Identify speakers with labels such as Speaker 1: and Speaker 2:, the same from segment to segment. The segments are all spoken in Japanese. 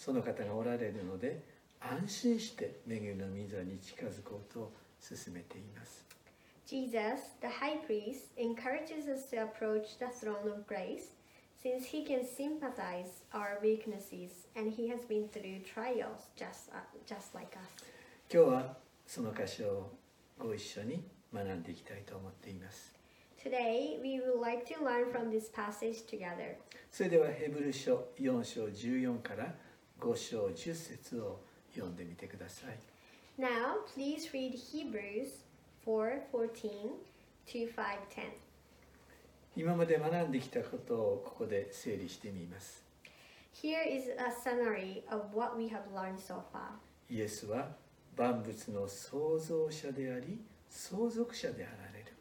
Speaker 1: その方がおられるので安心して恵みの御座に近づこうと進めています
Speaker 2: Jesus, the high priest, encourages us to approach the throne of grace since he can sympathize our weaknesses and he has been through trials just, uh, just like us.
Speaker 1: 今日はその箇所をご一緒に学んでいきたいと思っています
Speaker 2: Today, we would like to learn from this passage together.
Speaker 1: それではヘブル書4章14から5章10節を読んでみてください
Speaker 2: Now, please read Hebrews 4:14 to 5:10.
Speaker 1: 今まで学んできたことをここで整理してみます
Speaker 2: Here is a summary of what we have learned so far.
Speaker 1: イエスは万物の創造者であり相続者であられる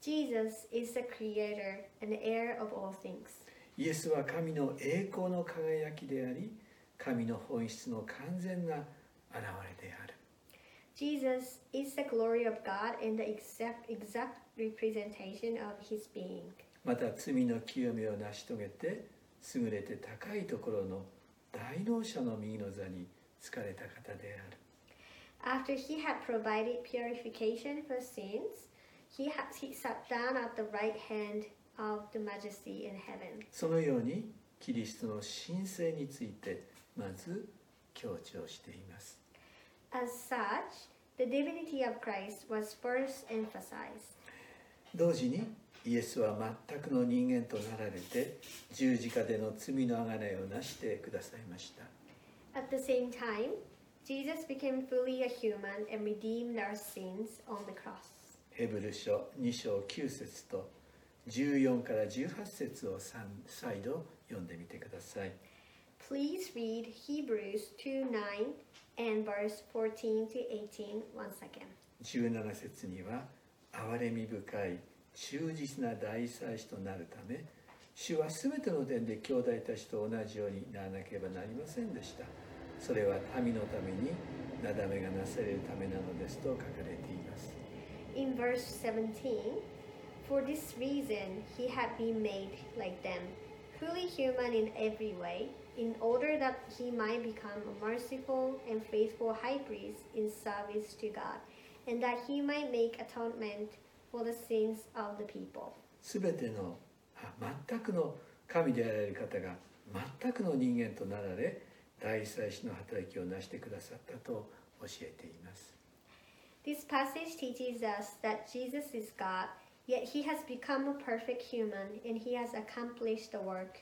Speaker 2: Jesus is the creator and heir of all things.
Speaker 1: イエスは神の栄光の輝きであり神の本質の完全な現れである
Speaker 2: Jesus is the glory of God and the exact, exact representation of his being.
Speaker 1: また罪の清めを成し遂げて優れて高いところの大能者の右の座に疲れた方である
Speaker 2: After he had provided purification for sins, he, ha- he sat down at the right hand of the majesty in heaven.
Speaker 1: そのようにキリストの神聖についてまず強調しています
Speaker 2: As such, the divinity of Christ was first emphasized.
Speaker 1: 同時にイエスは全くの人間となられて十字架での罪の贖いをなしてくださいました
Speaker 2: At the same time, Jesus became fully a human and redeemed our sins on the cross.
Speaker 1: ヘブル書2章9節と14から18節を3再度読んでみてください
Speaker 2: Please read Hebrews 2 9 and verse 14 to 18 one second.
Speaker 1: 17節には憐れみ深い忠実な大祭司となるため主はすべての点で兄弟たちと同じようにならなければなりませんでしたそれは民のためになだめがなされるためなのですと書かれています
Speaker 2: In verse 17, for this reason he had been made like them, fully human in every way, in order that he might become a merciful and faithful high priest in service to God, and that he might make atonement for the sins of the people.
Speaker 1: すべてのあ全くの神であられる方が全くの人間となられ大祭司の働きを成してくださったと教えています
Speaker 2: This passage teaches us that Jesus is God, yet he has become a perfect human and he has accomplished the work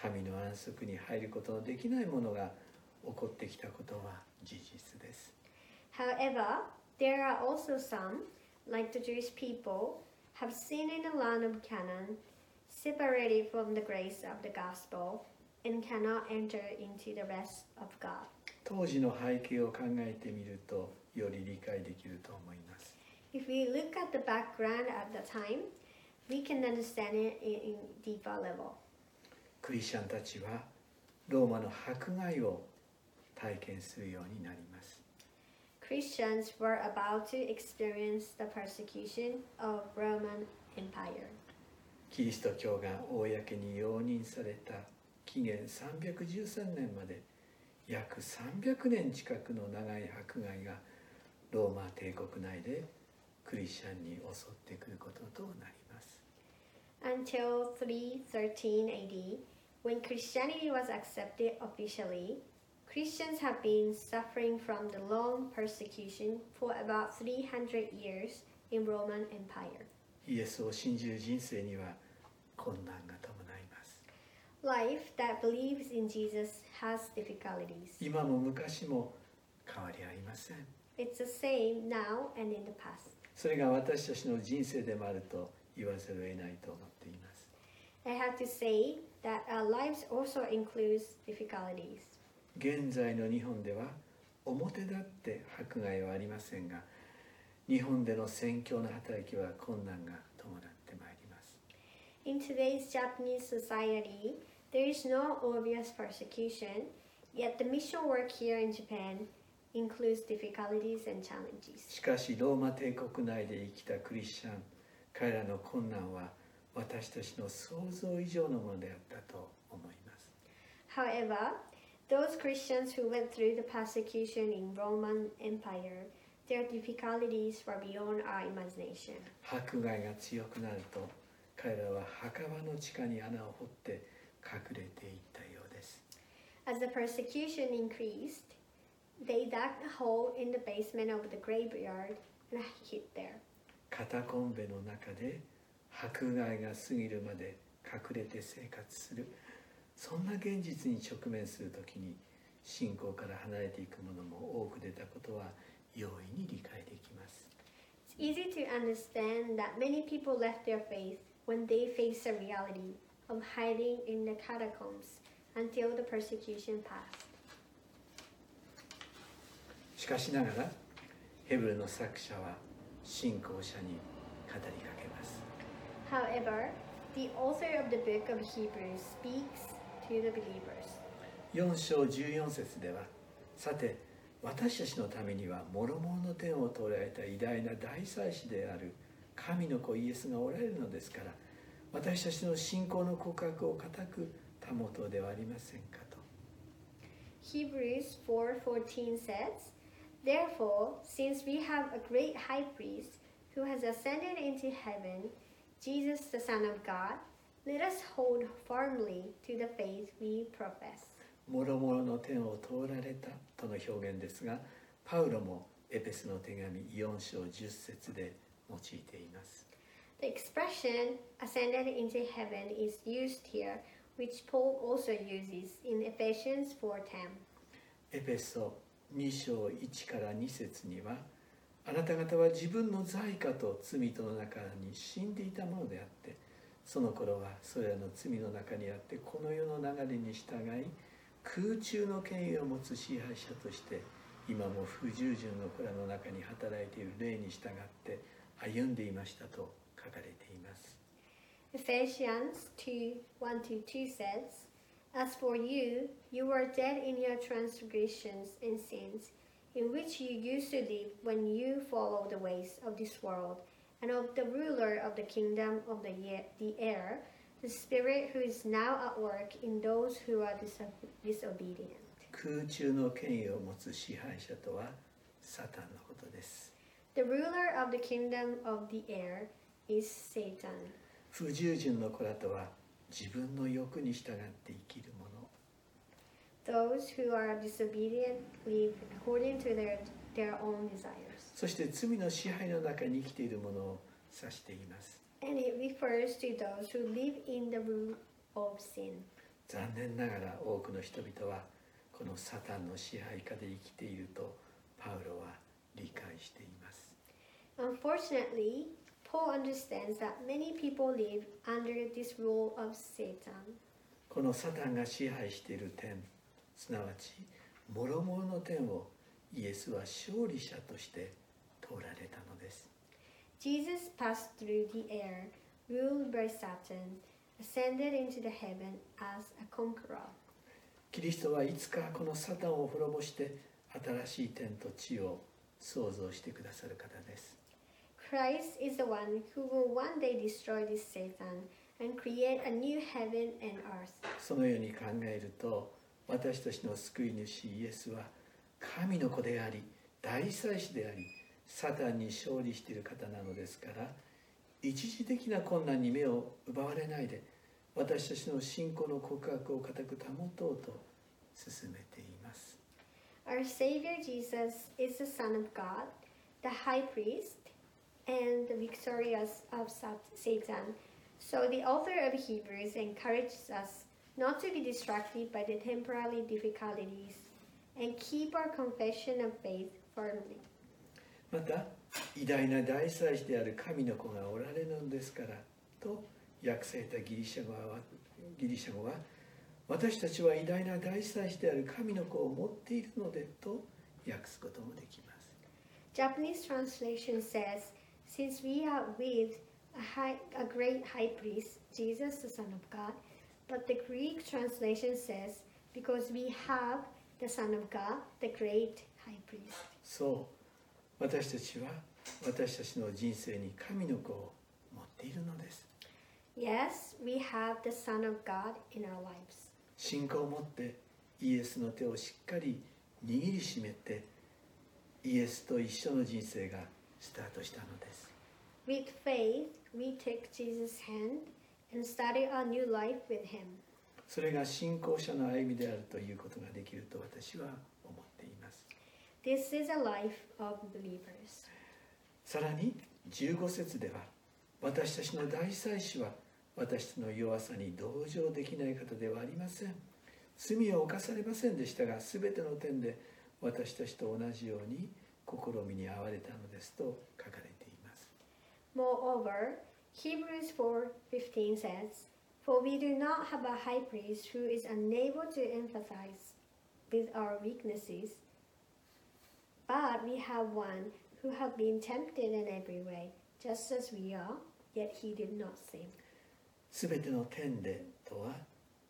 Speaker 1: 神の安息に入ることのできないものが起こってきたことは事実です
Speaker 2: However, there are also some, like the Jewish people, have sinned in the land of Canaan, separated from the grace of the gospel, and cannot enter into the rest of God.
Speaker 1: 当時の背景を考えてみるとより理解できると思います
Speaker 2: If we look at the background at the time, we can understand it in, in deeper level.
Speaker 1: クリスチャンたちはローマの迫害を体験するようになります
Speaker 2: Christians were about to experience the persecution of Roman Empire.
Speaker 1: キリスト教が公に容認された紀元313年まで約300年近くの長い迫害がローマ帝国内でクリスチャンに襲ってくることとなります
Speaker 2: Until 313 AD, when Christianity was accepted officially, Christians have been suffering from the long persecution for about 300 years in Roman Empire.
Speaker 1: イエスを信じる人生には困難が伴います
Speaker 2: Life that believes in Jesus has difficulties.
Speaker 1: 今も昔も変わりありません
Speaker 2: It's the same now and in the past.
Speaker 1: それが私たちの人生でもあると言わざるを得ないと思っています
Speaker 2: I have to say that our lives also includes difficulties.
Speaker 1: 現在の日本では表立って迫害はありませんが日本での宣教の働きは困難が伴ってまいります
Speaker 2: In today's Japanese society, there is no obvious persecution, yet the mission work here in Japan includes difficulties and challenges.
Speaker 1: しかしローマ帝国内で生きたクリスチャン彼らの困難は私たちの想像以上のものであったと思います
Speaker 2: However, those Christians who went through the persecution in Roman Empire, their difficulties were beyond our imagination.
Speaker 1: 迫害が強くなると彼らは墓場の地下に穴を掘って隠れていったようです
Speaker 2: As the persecution increased, they dug a hole in the basement of the graveyard and hid there.
Speaker 1: カタコンベの中で迫害が過ぎるまで隠れて生活するそんな現実に直面するときに信仰から離れていくものも多く出たことは容易に理解できます
Speaker 2: It's easy to understand that many people left their faith when they faced the reality of hiding in the catacombs until the persecution passed.
Speaker 1: しかしながらヘブルの作者は信仰者に語りかけます
Speaker 2: However, the author of the book of Hebrews speaks to the believers.
Speaker 1: 4章14節ではさて私たちのためには諸々の天を通られた偉大な大祭司である神の子イエスがおられるのですから私たちの信仰の告白を固く保とうではありませんかと
Speaker 2: Hebrews 4:14 says, "Therefore, since we have a great high priest who has ascended into heaven, Jesus the Son of God, let us hold firmly to the faith we profess."
Speaker 1: 諸々の天を通られたとの表現ですがパウロもエペスの手紙4章10節で用いています
Speaker 2: The expression ascended into heaven is used here, which Paul also uses in Ephesians 4:10.
Speaker 1: エペソ2章1から2節には あなた方は自分の罪過と罪との中に死んでいたものであってその頃はそれらの罪の中にあってこの世の流れに従い空中の権威を持つ支配者として今も不従順の子らの中に働いている霊に従って歩んでいましたと書かれています。
Speaker 2: Ephesians 2 1 2 says, As for you, you were dead in your transgressions and sins, in which you used to live when you followed the ways of this world, and of the ruler of the kingdom of the, ye- the air, the Spirit who is now at work in those who are diso- disobedient.
Speaker 1: 空中の権威を持つ支配者とはサタンのことです
Speaker 2: The ruler of the kingdom of the air is Satan.
Speaker 1: 不従順の子らとは自分の欲に従って生きる者 そして罪の支配の中に生きているものを指しています。残念ながら多くの人々はこのサタンの支配下で生きているとパウロは理解しています。
Speaker 2: Unfortunately, Paul understands that many people
Speaker 1: このサタンが支配している天すなわち諸々の点をイエスは勝利者として通られたのです
Speaker 2: Jesus passed through the air, ruled by Satan, ascended into the heaven as a conqueror.
Speaker 1: キリストはいつかこのサタンを滅ぼして新しい天と地を創造してくださる方です
Speaker 2: Christ is the one who will one day destroy this Satan and create a new heaven and earth.
Speaker 1: そのように考えると私たちの救い主イエスは神の子であり大祭司でありサタンに勝利している方なのですから一時的な困難に目を奪われないで私たちの信仰の告白を固く保とうと進めています
Speaker 2: Our Savior Jesus is the Son of God, the High Priest, and the victorious of Sat- Satan. So the author of Hebrews encourages us not to be distracted by the temporary difficulties and keep our confession of faith firmly.
Speaker 1: また偉大な大祭司である神の子がおられるのですからと訳されたギリシャ語はギリシャ語は私たちは偉大な大祭司である神の子を持っているのでと訳すこともできます
Speaker 2: Japanese translation says, Since we are with a, high, a great high priest, Jesus, the Son of God, but the Greek translation says, Because we have the Son of God, the great high priest.
Speaker 1: そう私たちは私たちの人生に神の子を持っているのです
Speaker 2: Yes, we have the Son of God in our lives.
Speaker 1: 信仰を持ってイエスの手をしっかり握りしめてイエスと一緒の人生がスタートしたのです
Speaker 2: With faith, we take Jesus' hand and started our new life with him.
Speaker 1: それが信仰者の歩みであるということができると私は思っています
Speaker 2: This is a life of believers.
Speaker 1: さらに15節では私たちの大祭司は私の弱さに同情できない方ではありません罪を犯されませんでしたが全ての点で私たちと同じように試みに遭われたのですと書かれています
Speaker 2: Moreover, Hebrews 4:15 says, "For we do not have a high priest who is unable to empathize with our weaknesses, but we have one who has been tempted in every way, just as we are, yet he did not sin."
Speaker 1: 全ての点でとは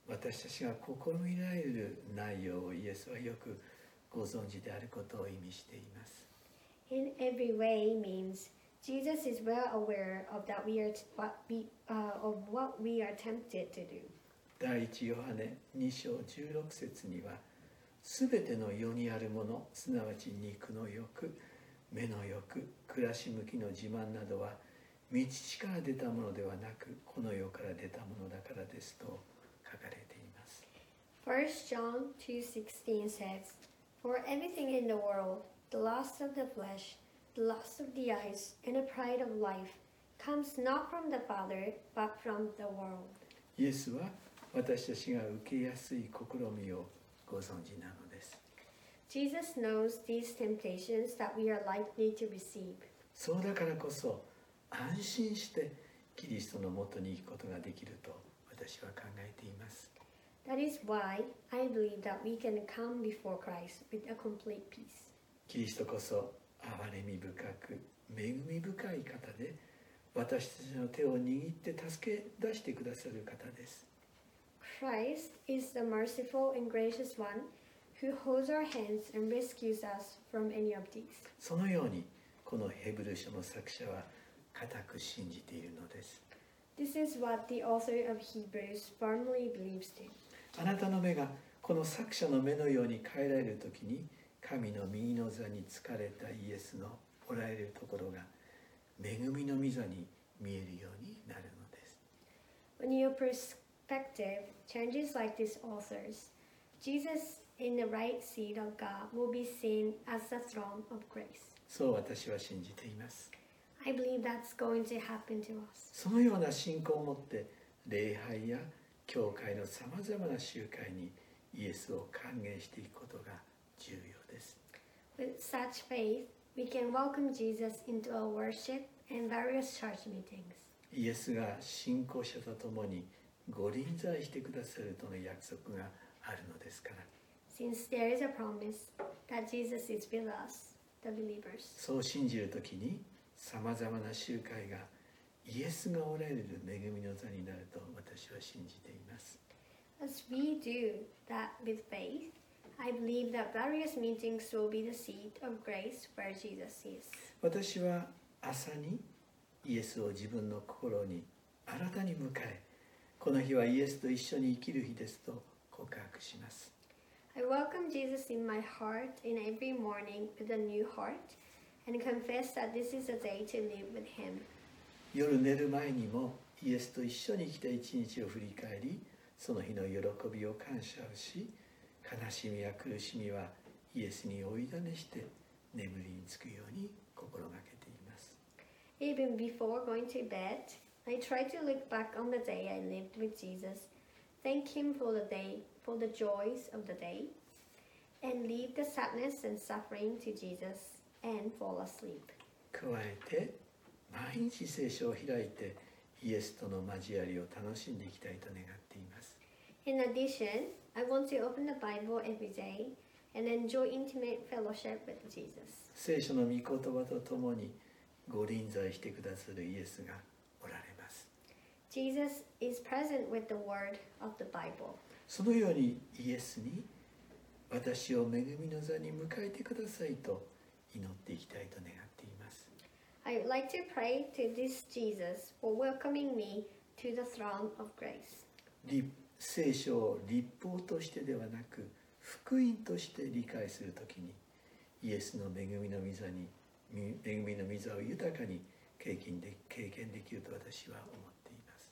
Speaker 1: 私たちが試みられる内容をイエスはよくご存知であることを意味しています
Speaker 2: In every way means Jesus is well aware of that we are what we uh, of what we are tempted to do.
Speaker 1: 第一ヨハネ2章16節にはすべての世にあるものすなわち肉の欲目の欲暮らし向きの自慢などは道地から出たものではなくこの世から出たものだからですと書かれています
Speaker 2: First John 2:16 says, "For everything in the world, the lust of the flesh, the lust of the eyes, and the pride of life comes not from the Father, but from the world."
Speaker 1: イエスは私たちが受けやすい試みをご存知なのです
Speaker 2: Jesus knows these temptations that we are likely to receive.
Speaker 1: そうだからこそ安心してキリストのもとに行くことができると私は考えています
Speaker 2: That is why I believe that we can come before Christ with a complete peace.
Speaker 1: キリストこそ 憐れみ深く恵み深い方で私たちの手を握って助け出してくださる方です
Speaker 2: Christ is the merciful and gracious one who holds our hands and rescues us from any of these.
Speaker 1: そのようにこのヘブル書の作者は固く信じているのです
Speaker 2: This is what the author of Hebrews firmly believes in.
Speaker 1: あなたの目がこの作者の目のように変えられる時に神の右の座に疲れたイエスのおられるところが恵みの御座に見えるようになるのです
Speaker 2: When your perspective changes like this author's, Jesus in the right seat of God will be seen as the throne of grace.
Speaker 1: そう私は信じています
Speaker 2: I believe that's going to happen to us.
Speaker 1: そのような信仰を持って礼拝や教会のさまざまな集会にイエスを歓迎していくことが重要です
Speaker 2: With such faith, we can welcome Jesus into our worship and various church meetings.
Speaker 1: イエスが信仰者と共にご臨在してくださるとの約束があるのですから
Speaker 2: Since there is a promise that Jesus is with us, the believers.
Speaker 1: そう信じるときにさまざまな集会がイエスがおられる恵みの座になると私は信じています
Speaker 2: As we do that with faith, I believe that various meetings will be the seat of grace where Jesus is.
Speaker 1: 私は朝にイエスを自分の心に新たに迎えこの日はイエスと一緒に生きる日ですと告白します
Speaker 2: I welcome Jesus in my heart in every morning with a new heart and confess that this is a day to live with Him.
Speaker 1: 夜寝る前にもイエスと一緒に生きた一日を振り返りその日の喜びを感謝をし悲しみや苦しみはイエスにお委ねして眠りにつくように心がけています
Speaker 2: Even before going to bed, I try to look back on the day I lived with Jesus, thank Him for the day, for the joys of the day, and leave the sadness and suffering to Jesus and fall asleep.
Speaker 1: 加えて毎日聖書を開いてイエスとの交わりを楽しんでいきたいと願っています
Speaker 2: In addition, I want to open the Bible every day and enjoy intimate fellowship with Jesus.
Speaker 1: 聖書の御言葉とともにご臨在してくださるイエスがおられます
Speaker 2: Jesus is present with the word of the Bible.
Speaker 1: そのようにイエスに私を恵みの座に迎えてくださいと祈っていきたいと願っています
Speaker 2: I would like to pray to this Jesus for welcoming me to the throne of grace.
Speaker 1: 立 聖書を立法としてではなく福音として理解するときにイエスの恵みの御座にみ恵みの御座を豊かに経験で経験できると私は思っています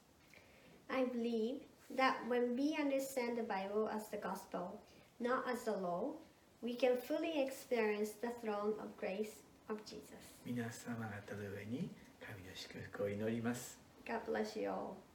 Speaker 2: I believe that when we understand the Bible as the gospel, not as the law, we can fully experience the throne of grace of Jesus.
Speaker 1: 皆様方の上に神の祝福を祈ります
Speaker 2: God bless you all.